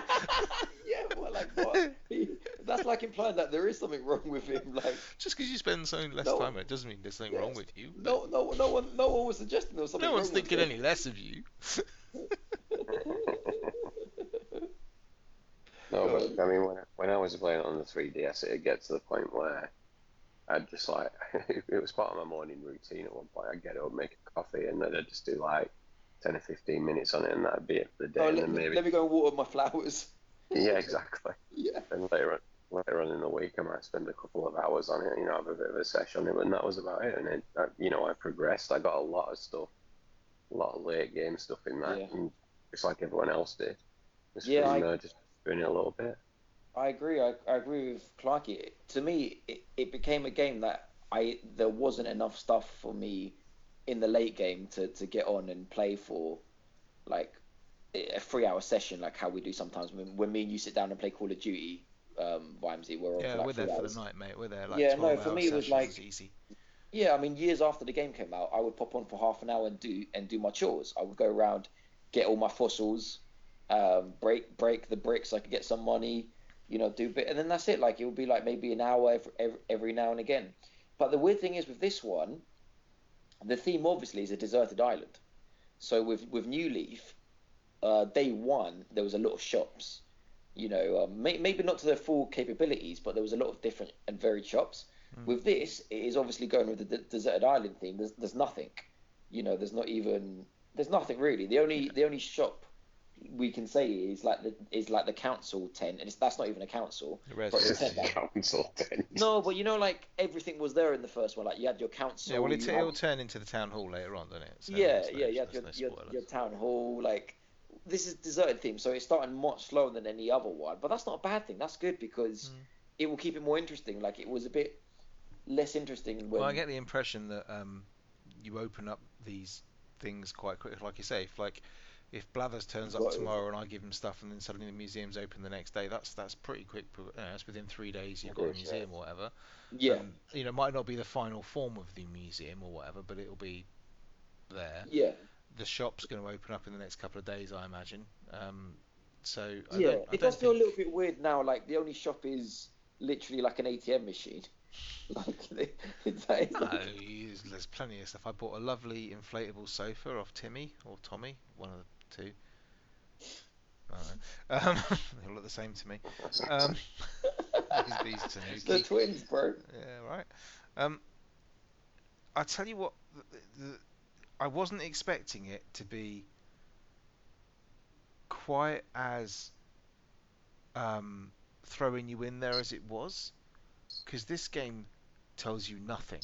well, like what? He- That's like implying that there is something wrong with him. Like, Just because you spend so less No. time it doesn't mean there's something Yeah. wrong with you. no, no, no one, no one was suggesting there was something No one's wrong thinking him. any less of you. no, but I mean when I, when I was playing on the 3DS, it'd get to the point where I'd just like it was part of my morning routine. At one point, I'd get up, make a coffee, and then I'd just do like ten or fifteen minutes on it, and that'd be it for the day. Oh, and let, maybe let me go and water my flowers. yeah, exactly. Yeah. And later on, later on in the week, I might spend a couple of hours on it, you know, have a bit of a session on it, and that was about it. And then, I, you know, I progressed. I got a lot of stuff, a lot of late game stuff in that, Yeah. and just like everyone else did. Just Yeah, I- uh, just doing it a little bit. I agree. I, I agree with Clarky. To me, it, it became a game that I there wasn't enough stuff for me in the late game to, to get on and play for like a three hour session like how we do sometimes when, when me and you sit down and play Call of Duty. Um, we're on Yeah, for like we're there for the night, mate. We're there like Yeah, no, for me it was like- easy. Yeah, I mean, years after the game came out, I would pop on for half an hour and do and do my chores. I would go around, get all my fossils, um, break break the bricks. so I could get some money, you know, do bit, and then that's it. Like it would be like maybe an hour every, every, every now and again. But the weird thing is with this one, the theme obviously is a deserted island. So with with New Leaf, uh, day one there was a lot of shops. You know, um, may, maybe not to their full capabilities, but there was a lot of different and varied shops. Mm. With this, it is obviously going with the de- deserted island theme. There's there's nothing, you know. There's not even there's nothing really. The only the only shop we can say is like the is like the council tent, and it's, that's not even a council. The But it's It's ten- council tent. No, but you know, like everything was there in the first one. Like you had your council. yeah, well, it it'll had- turn into the town hall later on, doesn't it? So yeah, there's no- yeah. You had your, no your your town hall. Like this is deserted theme, so it's starting much slower than any other one. But that's not a bad thing. That's good because Mm. it will keep it more interesting. Like it was a bit less interesting when. Well, I get the impression that um, you open up these things quite quick, like you say. If like if Blathers turns up tomorrow and I give him stuff, and then suddenly the museum's open the next day, that's that's pretty quick. You know, it's within three days you've got a is, yeah. museum or whatever. yeah, Um, you know, it might not be the final form of the museum or whatever, but it'll be there. yeah. The shop's going to open up in the next couple of days, I imagine. Um, so I yeah, it does feel a little bit weird now. Like the only shop is literally like an ATM machine. Like like, No, there's plenty of stuff. I bought a lovely inflatable sofa off Timmy or Tommy, one of the two. I don't know. Um, they all look the same to me. Um, these, the twins, bro. Yeah, right. Um, I tell you what, the, the, I wasn't expecting it to be quite as um, throwing you in there as it was, because this game tells you nothing.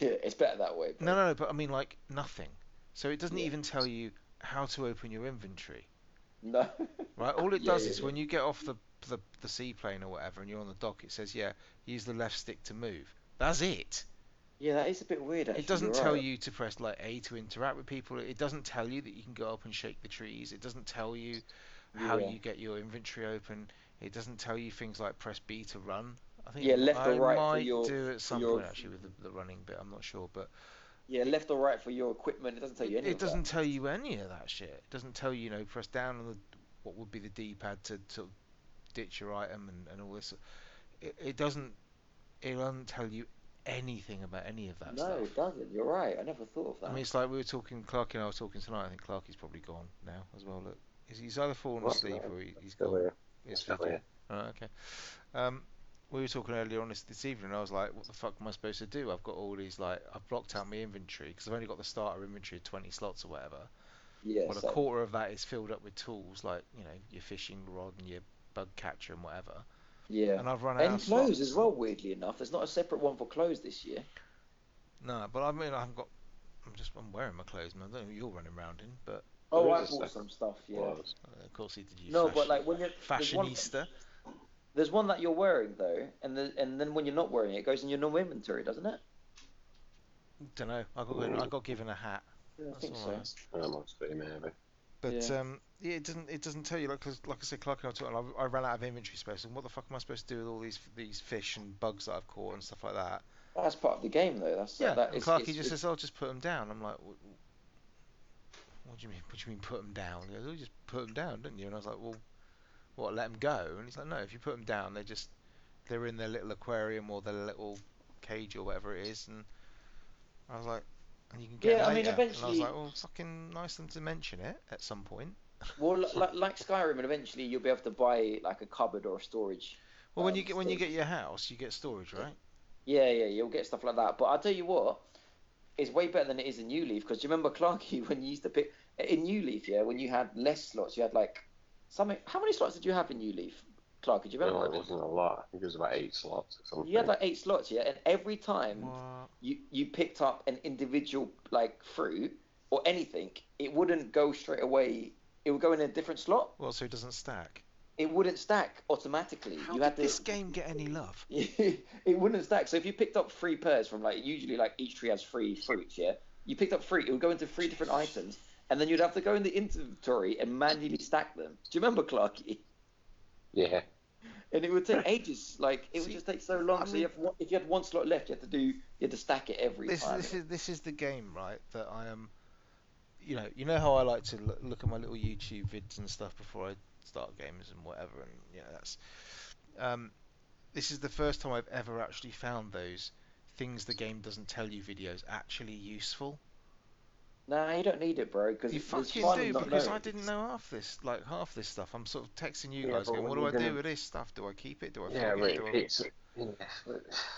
Yeah, it's better that way. Bro. No, no, no, but I mean like nothing. So it doesn't Yeah. even tell you how to open your inventory, no. right? All it Yeah, does yeah, is yeah. when you get off the, the the seaplane or whatever, and you're on the dock, it says, yeah, use the left stick to move. That's it. Yeah, that is a bit weird. Actually. It doesn't tell right. you to press like A to interact with people. It doesn't tell you that you can go up and shake the trees. It doesn't tell you how you get your inventory open. It doesn't tell you things like press B to run. I think Yeah, left or I right for might your- do at some your- point actually with the, the running bit. I'm not sure, but Yeah, left or right for your equipment. It doesn't tell you any it of doesn't tell you any of that shit. It doesn't tell you, you know, press down on the what would be the D-pad to sort of ditch your item and, and all this. It, it doesn't. It doesn't tell you anything about any of that that. No, stuff. it doesn't. You're right. I never thought of that. I mean, it's like we were talking. Clark and I were talking tonight. I think Clarky's probably gone now as well. Look, he's, he's either fallen asleep or he, he's Still gone. here. He's Still here. Right, okay. Um, we were talking earlier on this, this evening, and I was like, what the fuck am I supposed to do? I've got all these like I've blocked out my inventory because I've only got the starter inventory of 20 slots or whatever. Yeah. well, a quarter of that is filled up with tools like you know your fishing rod and your bug catcher and whatever. yeah. And I've run out And of clothes slots. as well. Weirdly enough, there's not a separate one for clothes this year. No, but I mean I haven't got. I'm just I'm wearing my clothes, man. I don't know what you're running around in, but Oh, I is a bought separate some stuff. Yeah. Clothes. uh, of course he did you. No, fashion, but like when you're there's one- fashionista. There's one that you're wearing though, and the, and then when you're not wearing it, it goes in your normal inventory, doesn't it? Don't know. I got given, I got given a hat. Yeah, I That's think so. right. That must be maybe. But Yeah. um, yeah, it doesn't it doesn't tell you like 'cause like I said, Clark and I talking. I, I ran out of inventory space, and what the fuck am I supposed to do with all these these fish and bugs that I've caught and stuff like that? That's part of the game though. That's Yeah, that and. Clarky just it's- says, "I'll just put them down." I'm like, "What, what do you mean? What do you mean put them down?" He goes, "Oh, you just put them down, didn't you?" And I was like, "Well, what? Let them go?" And he's like, "No, if you put them down, they just they're in their little aquarium or their little cage or whatever it is." And I was like, "And you can get Yeah, I mean, later." And I was eventually- like, "Well, fucking nice them to mention it at some point." Well, like, like Skyrim, and eventually you'll be able to buy like a cupboard or a storage. Well, when um, you get when you get your house, you get storage, right? Yeah, yeah, you'll get stuff like that. But I'll tell you what, it's way better than it is in New Leaf because you remember Clarky when you used to pick in New Leaf, yeah, when you had less slots, you had like something. How many slots did you have in New Leaf, Clark? Did you No, oh, remember? it wasn't a lot. I think it was about eight slots or something. you had like eight slots, yeah, and every time What? you you picked up an individual like fruit or anything, it wouldn't go straight away. It would go in a different slot. Well, so it doesn't stack. It wouldn't stack automatically. How you did had to. this game get any love? it wouldn't stack. So if you picked up three pears from like usually like each tree has three fruits, yeah. You picked up three, it would go into three different items, and then you'd have to go in the inventory and manually stack them. Do you remember Clarky? Yeah. And it would take ages. Like it would just take so long. I so mean- you have one, if you had one slot left, you had to do you had to stack it every This, time. this is this is the game, right? That I am. You know, you know how I like to look, look at my little YouTube vids and stuff before I start games and whatever, and yeah, that's. Um, this is the first time I've ever actually found those things the game doesn't tell you videos actually useful. Nah, you don't need it, bro. Because You fucking do because I didn't know half this, like half this stuff. I'm sort of texting you Yeah, guys, going, "What do I you're do with this stuff? Do I keep it? Do I Yeah, flog it? Do I... it's yeah,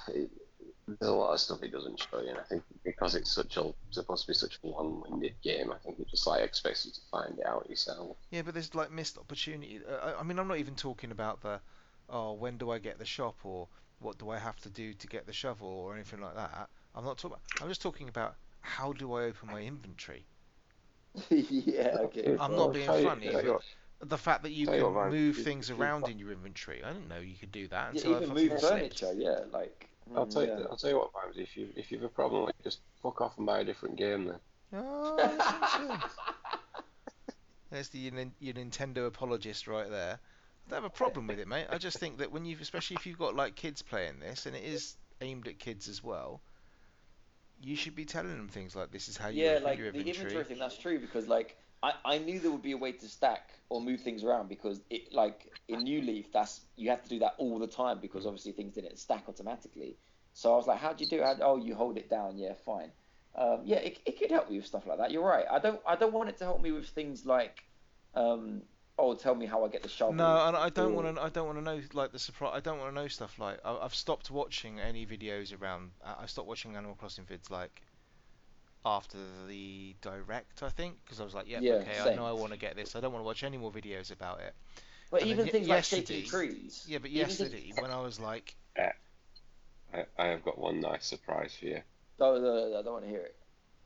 it, there's a lot of stuff it doesn't show you, and I think because it's such a supposed to be such a long-winded game, I think it just like expects you to find it out yourself. Yeah, but there's like missed opportunity. Uh, I- I mean, I'm not even talking about the, oh, when do I get the shop or what do I have to do to get the shovel or anything like that. I'm not talking. I'm just talking about how do I open my inventory. yeah, okay. I'm Well, not being tell you- funny, tell you what- The fact that you can you what, move things around in your inventory. I didn't know you could do that Yeah, until I even fucking move slipped. furniture, yeah, like. I'll mm, tell you. I'll tell you what, Vibes, if you if you have a problem, with it, just fuck off and buy a different game then. Oh, that's what I'm saying. There's the your, your Nintendo apologist right there. I don't have a problem with it, mate. I just think that when you've, especially if you've got like kids playing this, and it is aimed at kids as well, you should be telling them things like this is how you yeah, like your the inventory. inventory thing. That's true because like I, I knew there would be a way to stack or move things around because it like in New Leaf that's you have to do that all the time because obviously things didn't stack automatically. So I was like, how do you do it? How, oh, you hold it down. Yeah, fine. Um, yeah, it, it could help me with stuff like that. You're right. I don't I don't want it to help me with things like, um, oh, tell me how I get the shovel. No, and I don't want to. I don't want to know like the surprise. I don't want to know stuff like. I, I've stopped watching any videos around. I I stopped watching Animal Crossing vids like after the direct. I think because I was like, yeah, Yeah, okay, I know I want to get this. I don't want to watch any more videos about it. But and even ye- things like yesterday- shaking trees. Yeah, but even things- yesterday when I was like, uh, I, I have got one nice surprise for you. No, no, no, no, I don't want to hear it.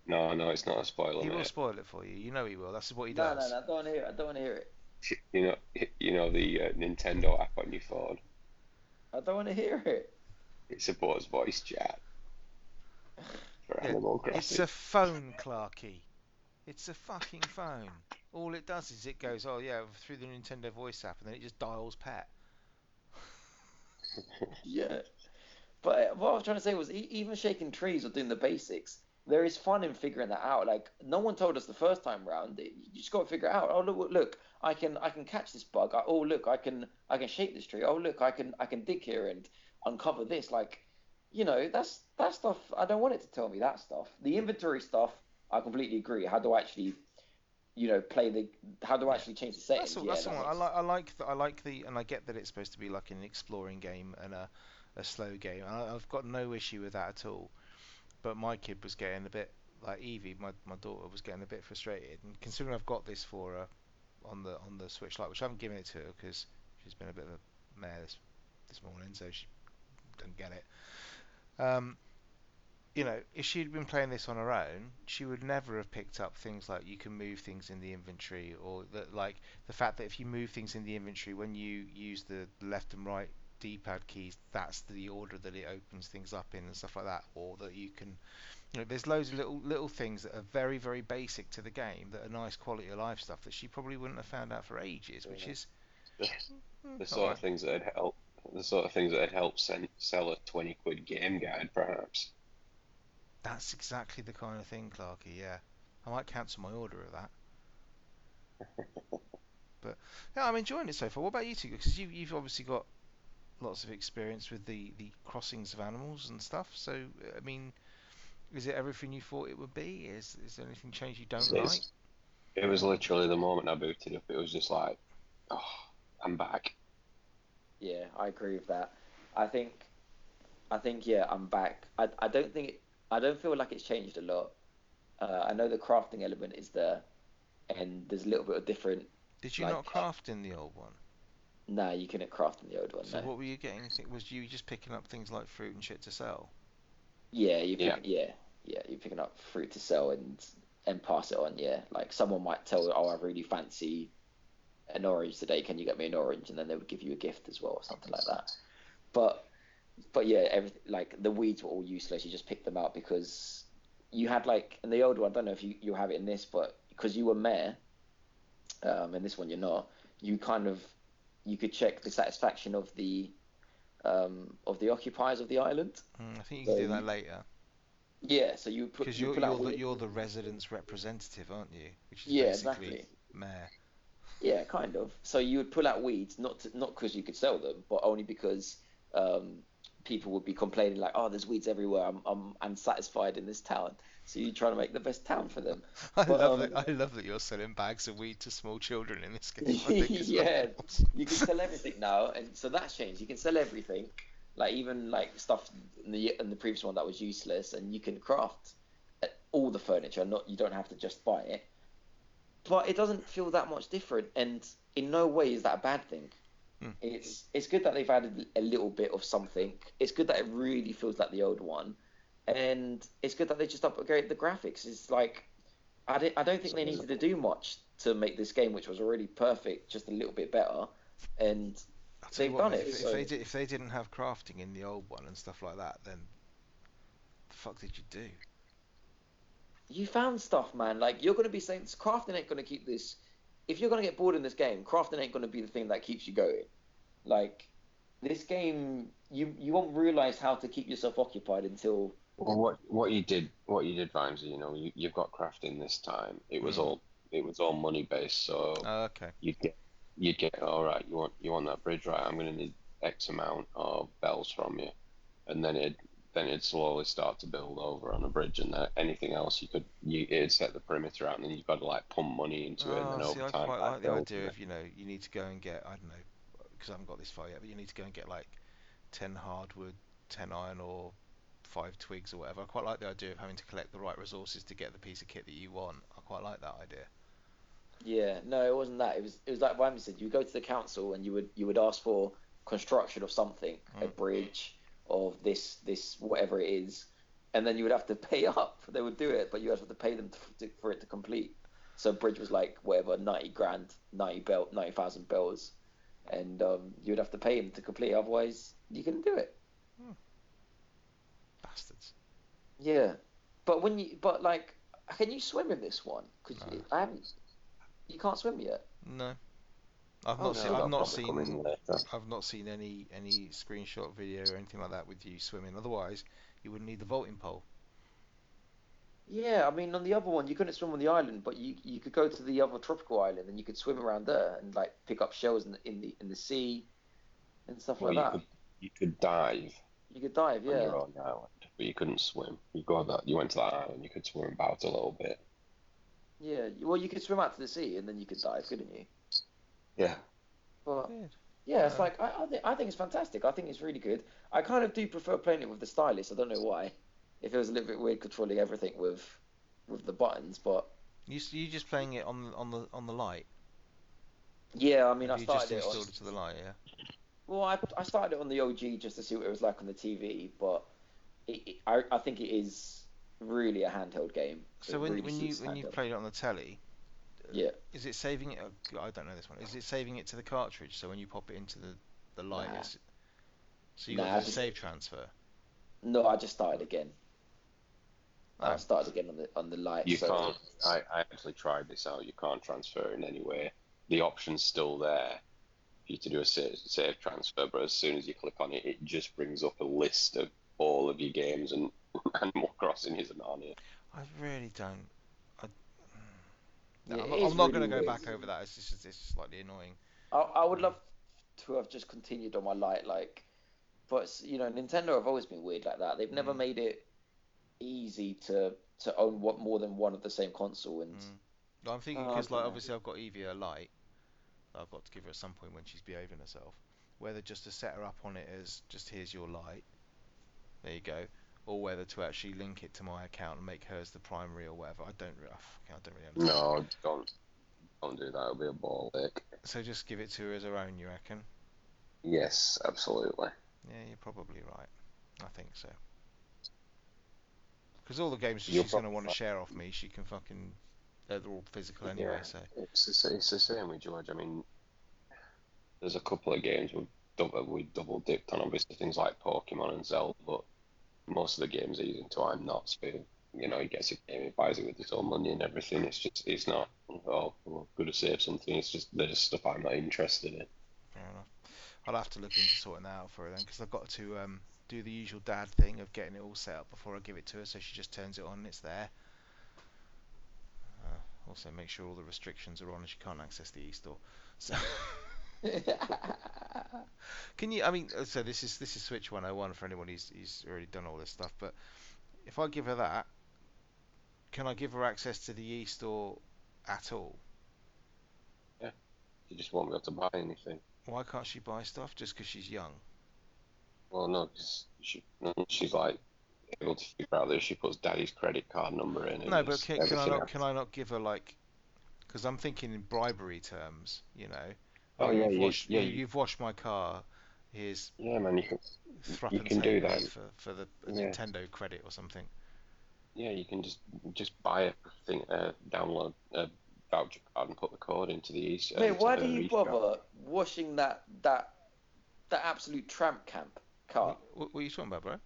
No, no, it's not a spoiler, he will mate. spoil it for you. You know he will. That's what he No, does. no, no, I don't want to hear it. I don't want to hear it. You know, you know the uh, Nintendo app on your phone. I don't want to hear it. It supports voice chat for Yeah, Animal It's a phone, Clarky. It's a fucking phone. All it does is it goes, oh yeah, through the Nintendo voice app, and then it just dials pet. Yeah. But uh, what I was trying to say was, e- even shaking trees or doing the basics, there is fun in figuring that out. Like no one told us the first time round. You just got to figure it out. Oh look, look, I can I can catch this bug. I, oh look, I can I can shape this tree. Oh look, I can I can dig here and uncover this. Like, you know, that's that stuff. I don't want it to tell me that stuff. The inventory stuff, I completely agree. How do I actually, you know, play the? How do I actually change the settings? That's all. yeah, That's that all. I like. I like. The, I like the, and I get that it's supposed to be like an exploring game and a a slow game. I, I've got no issue with that at all. But my kid was getting a bit like Evie, my, my daughter was getting a bit frustrated. And considering I've got this for her on the on the Switch Lite, which I haven't given it to her because she's been a bit of a mare this this morning, so she doesn't get it. Um, you know, if she'd been playing this on her own, she would never have picked up things like you can move things in the inventory, or that like the fact that if you move things in the inventory when you use the left and right D-pad keys, that's the order that it opens things up in and stuff like that, or that you can, you know, there's loads of little little things that are very very basic to the game that are nice quality of life stuff that she probably wouldn't have found out for ages, which Yeah. is The, sort bad. of things that would help. The sort of things that would help sen- sell a twenty quid game guide, perhaps. That's exactly the kind of thing, Clarky. Yeah, I might cancel my order of that. But yeah, I'm enjoying it so far. What about you two? Because you, you've obviously got lots of experience with the, the crossings of animals and stuff. So I mean, is it everything you thought it would be? Is is there anything changed you don't It's- like? It was literally the moment I booted up. It was just like, oh, I'm back. Yeah, I agree with that. I think, I think yeah, I'm back. I, I don't think it, I don't feel like it's changed a lot. Uh, I know the crafting element is there, and there's a little bit of different. Did you like- not craft in the old one? Nah, you couldn't craft in the old one. So no. what were you getting? Was you just picking up things like fruit and shit to sell? Yeah, you Yeah. pick, yeah, yeah, you're picking up fruit to sell and and pass it on. Yeah, like someone might tell, oh, I really fancy an orange today. Can you get me an orange? And then they would give you a gift as well, or something like that. But but yeah, everything like the weeds were all useless. You just picked them out because you had like in the old one. I don't know if you you have it in this, but because you were mayor, um, in this one you're not. You kind of you could check the satisfaction of the um, of the occupiers of the island. Mm, I think you can do that later Yeah, so you put because you you're out you're the, you're the residents' representative, aren't you? Which is Yeah, basically exactly. mayor. Yeah, kind of. So you would pull out weeds, not to, not because you could sell them, but only because um, people would be complaining like, "Oh, there's weeds everywhere. I'm I'm unsatisfied in this town." So you're trying to make the best town for them. I But, love um, that. I love that you're selling bags of weed to small children in this game. Yeah. You can sell everything now, and so that's changed. You can sell everything, like even like stuff in the in the previous one that was useless, and you can craft uh, all the furniture. Not you don't have to just buy it, but it doesn't feel that much different, and in no way is that a bad thing. Hmm. It's it's good that they've added a little bit of something. It's good that it really feels like the old one, and it's good that they just upgrade the graphics. It's like I don't, I don't think they needed to do much to make this game, which was already perfect, just a little bit better. And I'll tell you They've what, done mate, it, If, so- they did, if they didn't have crafting in the old one and stuff like that, then the fuck did you do? you found stuff, man. Like you're gonna be saying, crafting ain't gonna keep this. If you're gonna get bored in this game, crafting ain't gonna be the thing that keeps you going. Like this game, you you won't realize how to keep yourself occupied until Well, what what you did, what you did, Vimesy, you know, you, you've got crafting this time. It was Hmm. all it was all money based, so Oh, okay. you'd get you'd get all right. You want you want that bridge, right? I'm going to need X amount of bells from you, and then it then it'd slowly start to build over on a bridge, and that anything else you could you it'd set the perimeter out, and then you've got to like pump money into it, and then Oh, over see, I time quite like the idea of you know you need to go and get I don't know because I haven't got this far yet, but you need to go and get like ten hardwood, ten iron, or five twigs or whatever. I quite like the idea of having to collect the right resources to get the piece of kit that you want. I quite like that idea. Yeah, no, it wasn't that. It was it was like Wyman said. You would go to the council and you would you would ask for construction of something, a Mm. bridge of this this whatever it is, and then you would have to pay up. They would do it, but you have to pay them to, to, for it to complete. So bridge was like whatever ninety grand, ninety bell, ninety thousand bells, and um, you would have to pay him to complete. Otherwise, you couldn't do it. Bastards. Yeah, but when you but like, can you swim in this one? Because No. I haven't. You can't swim yet. No, I've Oh, not no, seen. that'll I've not probably come in seen. I've not seen any any screenshot video or anything like that with you swimming. Otherwise, you wouldn't need the vaulting pole. Yeah, I mean, on the other one, you couldn't swim on the island, but you you could go to the other tropical island and you could swim around there and like pick up shells in the in the, in the sea and stuff Well, like you that. could you could dive You could dive, on yeah. your own island, but you couldn't swim. You go that you went to that island, you could swim about a little bit. Yeah, well, you could swim out to the sea and then you could dive, couldn't you? Yeah. But Weird. Yeah, it's Uh, like I, I think I think it's fantastic. I think it's really good. I kind of do prefer playing it with the stylus. I don't know why. If it was a little bit weird controlling everything with with the buttons, but you you just playing it on the on the on the light? yeah, I mean, Have I you just started it on. installed it to the light? Yeah. Well, I, I started it on the OG just to see what it was like on the TV, but it, it, I I think it is really a handheld game. So It when really when you suits when you've played it on the telly, uh, Yeah. is it saving it? oh, I don't know this one. Is it saving it to the cartridge? So when you pop it into the the light, Nah. it's, so you Nah, got I save transfer. No, I just started again. Oh. I started again on the on the light. You so can't. I, I actually tried this out. You can't transfer in any way. The option's still there for you to do a save, save transfer, but as soon as you click on it, it just brings up a list of all of your games, and Animal Crossing isn't on it. I really don't. I, no, Yeah, I'm not, I'm not really going to go weird. back over that. It's just it's slightly annoying. I, I would love to have just continued on my light, like, but you know, Nintendo have always been weird like that. They've never Mm. made it easy to to own what more than one of the same console, and Mm. No, I'm thinking Oh, because like dunno. obviously I've got Evie a light. that I've got to give her at some point when she's behaving herself. Whether just to set her up on it as just here's your light, there you go, or whether to actually link it to my account and make hers the primary or whatever. I don't. re- I don't really understand. No, don't don't do that. It'll be a ball ache. So just give it to her as her own, you reckon? Yes, absolutely. Yeah, you're probably right. I think so. Because all the games You're she's going to want to share off me, she can fucking. They're all physical anyway, Yeah. so. It's the, it's the same with George. I mean, there's a couple of games we've double, we double dipped on, obviously things like Pokemon and Zelda, but most of the games he's into, I'm not. So, you know, he gets a game, he buys it with his own money and everything. It's just, it's not, oh, well, good to save something. It's just, there's stuff I'm not interested in. Fair enough. I'll have to look into sorting that out for her then, because I've got to um, do the usual dad thing of getting it all set up before I give it to her, so she just turns it on and it's there. Uh, also, make sure all the restrictions are on and she can't access the e-store. So, can you? I mean, so this is this is Switch 101 for anyone who's who's already done all this stuff. But if I give her that, can I give her access to the e-store at all? Yeah, you just won't be able to buy anything. Why can't she buy stuff just because she's young? Well, no, 'cause she, she's like able to figure out that she puts daddy's credit card number in. No, but can, can I not else. can I not give her like? Because I'm thinking in bribery terms, you know. Oh, yeah, you've you- washed, yeah, you, you- you've washed my car. Here's Yeah, man, you can. threepence can do that. for for the Yeah. Nintendo credit or something. Yeah, you can just just buy a thing, uh, download a voucher card and put the code into the e. uh, Mate, why do you eShop. bother washing that that that absolute tramp camp car? What, what are you talking about, bro?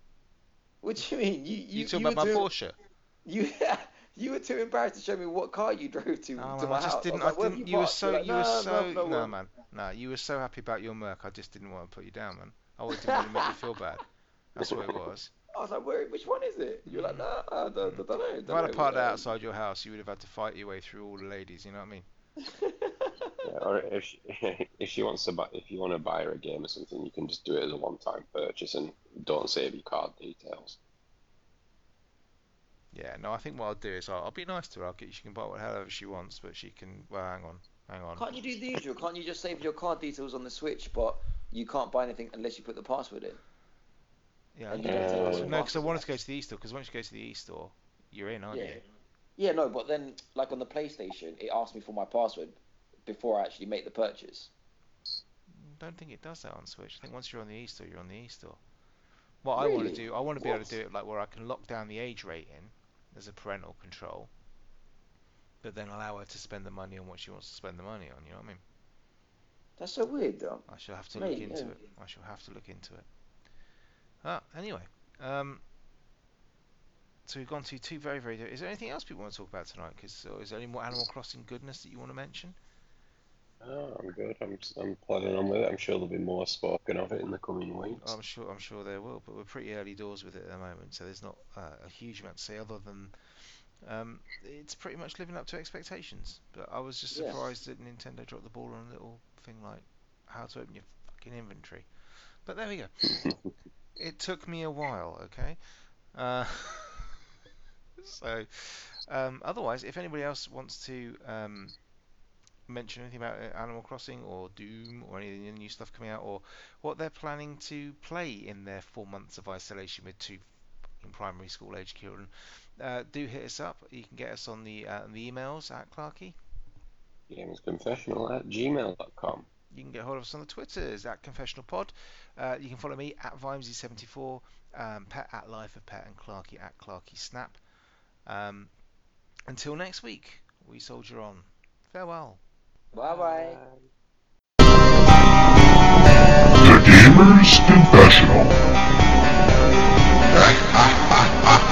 What do you mean? You You, you, talking you about my were too, Porsche? You you were too embarrassed to show me what car you drove to, Oh, to man, my I just house. didn't. I I like, "Where didn't. have You were so. You're like, You were "No, so. no, no, No, no." man. No, you were so happy about your Merc. I just didn't want to put you down, man. I didn't want to make you feel bad. That's what it was. I was like, Where, which one is it? You're like, mm. no, I don't, mm. I don't know. If don't I'd know." have parked it outside your house, you would have had to fight your way through all the ladies. You know what I mean? Yeah, or if she, if she wants to buy, if you want to buy her a game or something, you can just do it as a one-time purchase and don't save your card details. Yeah. No, I think what I'll do is I'll, I'll be nice to her. I'll get she can buy whatever she wants, but she can. Well, hang on, hang on. Can't you do the usual? Can't you just save your card details on the Switch, but you can't buy anything unless you put the password in? Yeah. And I you don't do take the no, because I password wanted to go to the e-store. Because once you go to the e-store, you're in, aren't Yeah. you? Yeah, no, but then like on the PlayStation, it asked me for my password before I actually make the purchase. don't think it does that on Switch. I think once you're on the e-store, you're on the e-store. What I want to Really? do, I want to be able to do it like where I can lock down the age rating as a parental control, but then allow her to spend the money on what she wants to spend the money on. You know what I mean? That's so weird, though. I shall have to look into yeah. it. I shall have to look into it. Ah, anyway, um, so we've gone to two very, very. Is there anything else people want to talk about tonight? Because is there any more Animal Crossing goodness that you want to mention? Oh, I'm good. I'm I'm plodding on with it. I'm sure there'll be more spoken of it in the coming weeks. I'm sure, I'm sure there will, but we're pretty early doors with it at the moment, so there's not uh, a huge amount to say other than um, it's pretty much living up to expectations. But I was just Yeah. surprised that Nintendo dropped the ball on a little thing like how to open your fucking inventory. But there we go. It took me a while, okay. Uh, so, um, otherwise, if anybody else wants to um, mention anything about uh, Animal Crossing or Doom or any of the new stuff coming out, or what they're planning to play in their four months of isolation with two in primary school age children, uh, do hit us up. You can get us on the uh, the emails at Clarky. Gamesconfessional at gmail.com. You can get hold of us on the Twitters at Confessional Pod. Uh, you can follow me at Vimesy74, um, Pet at Life of Pet, and Clarky at Clarky Snap. Um, until next week, we soldier on. Farewell. Bye bye. The Gamer's Confessional.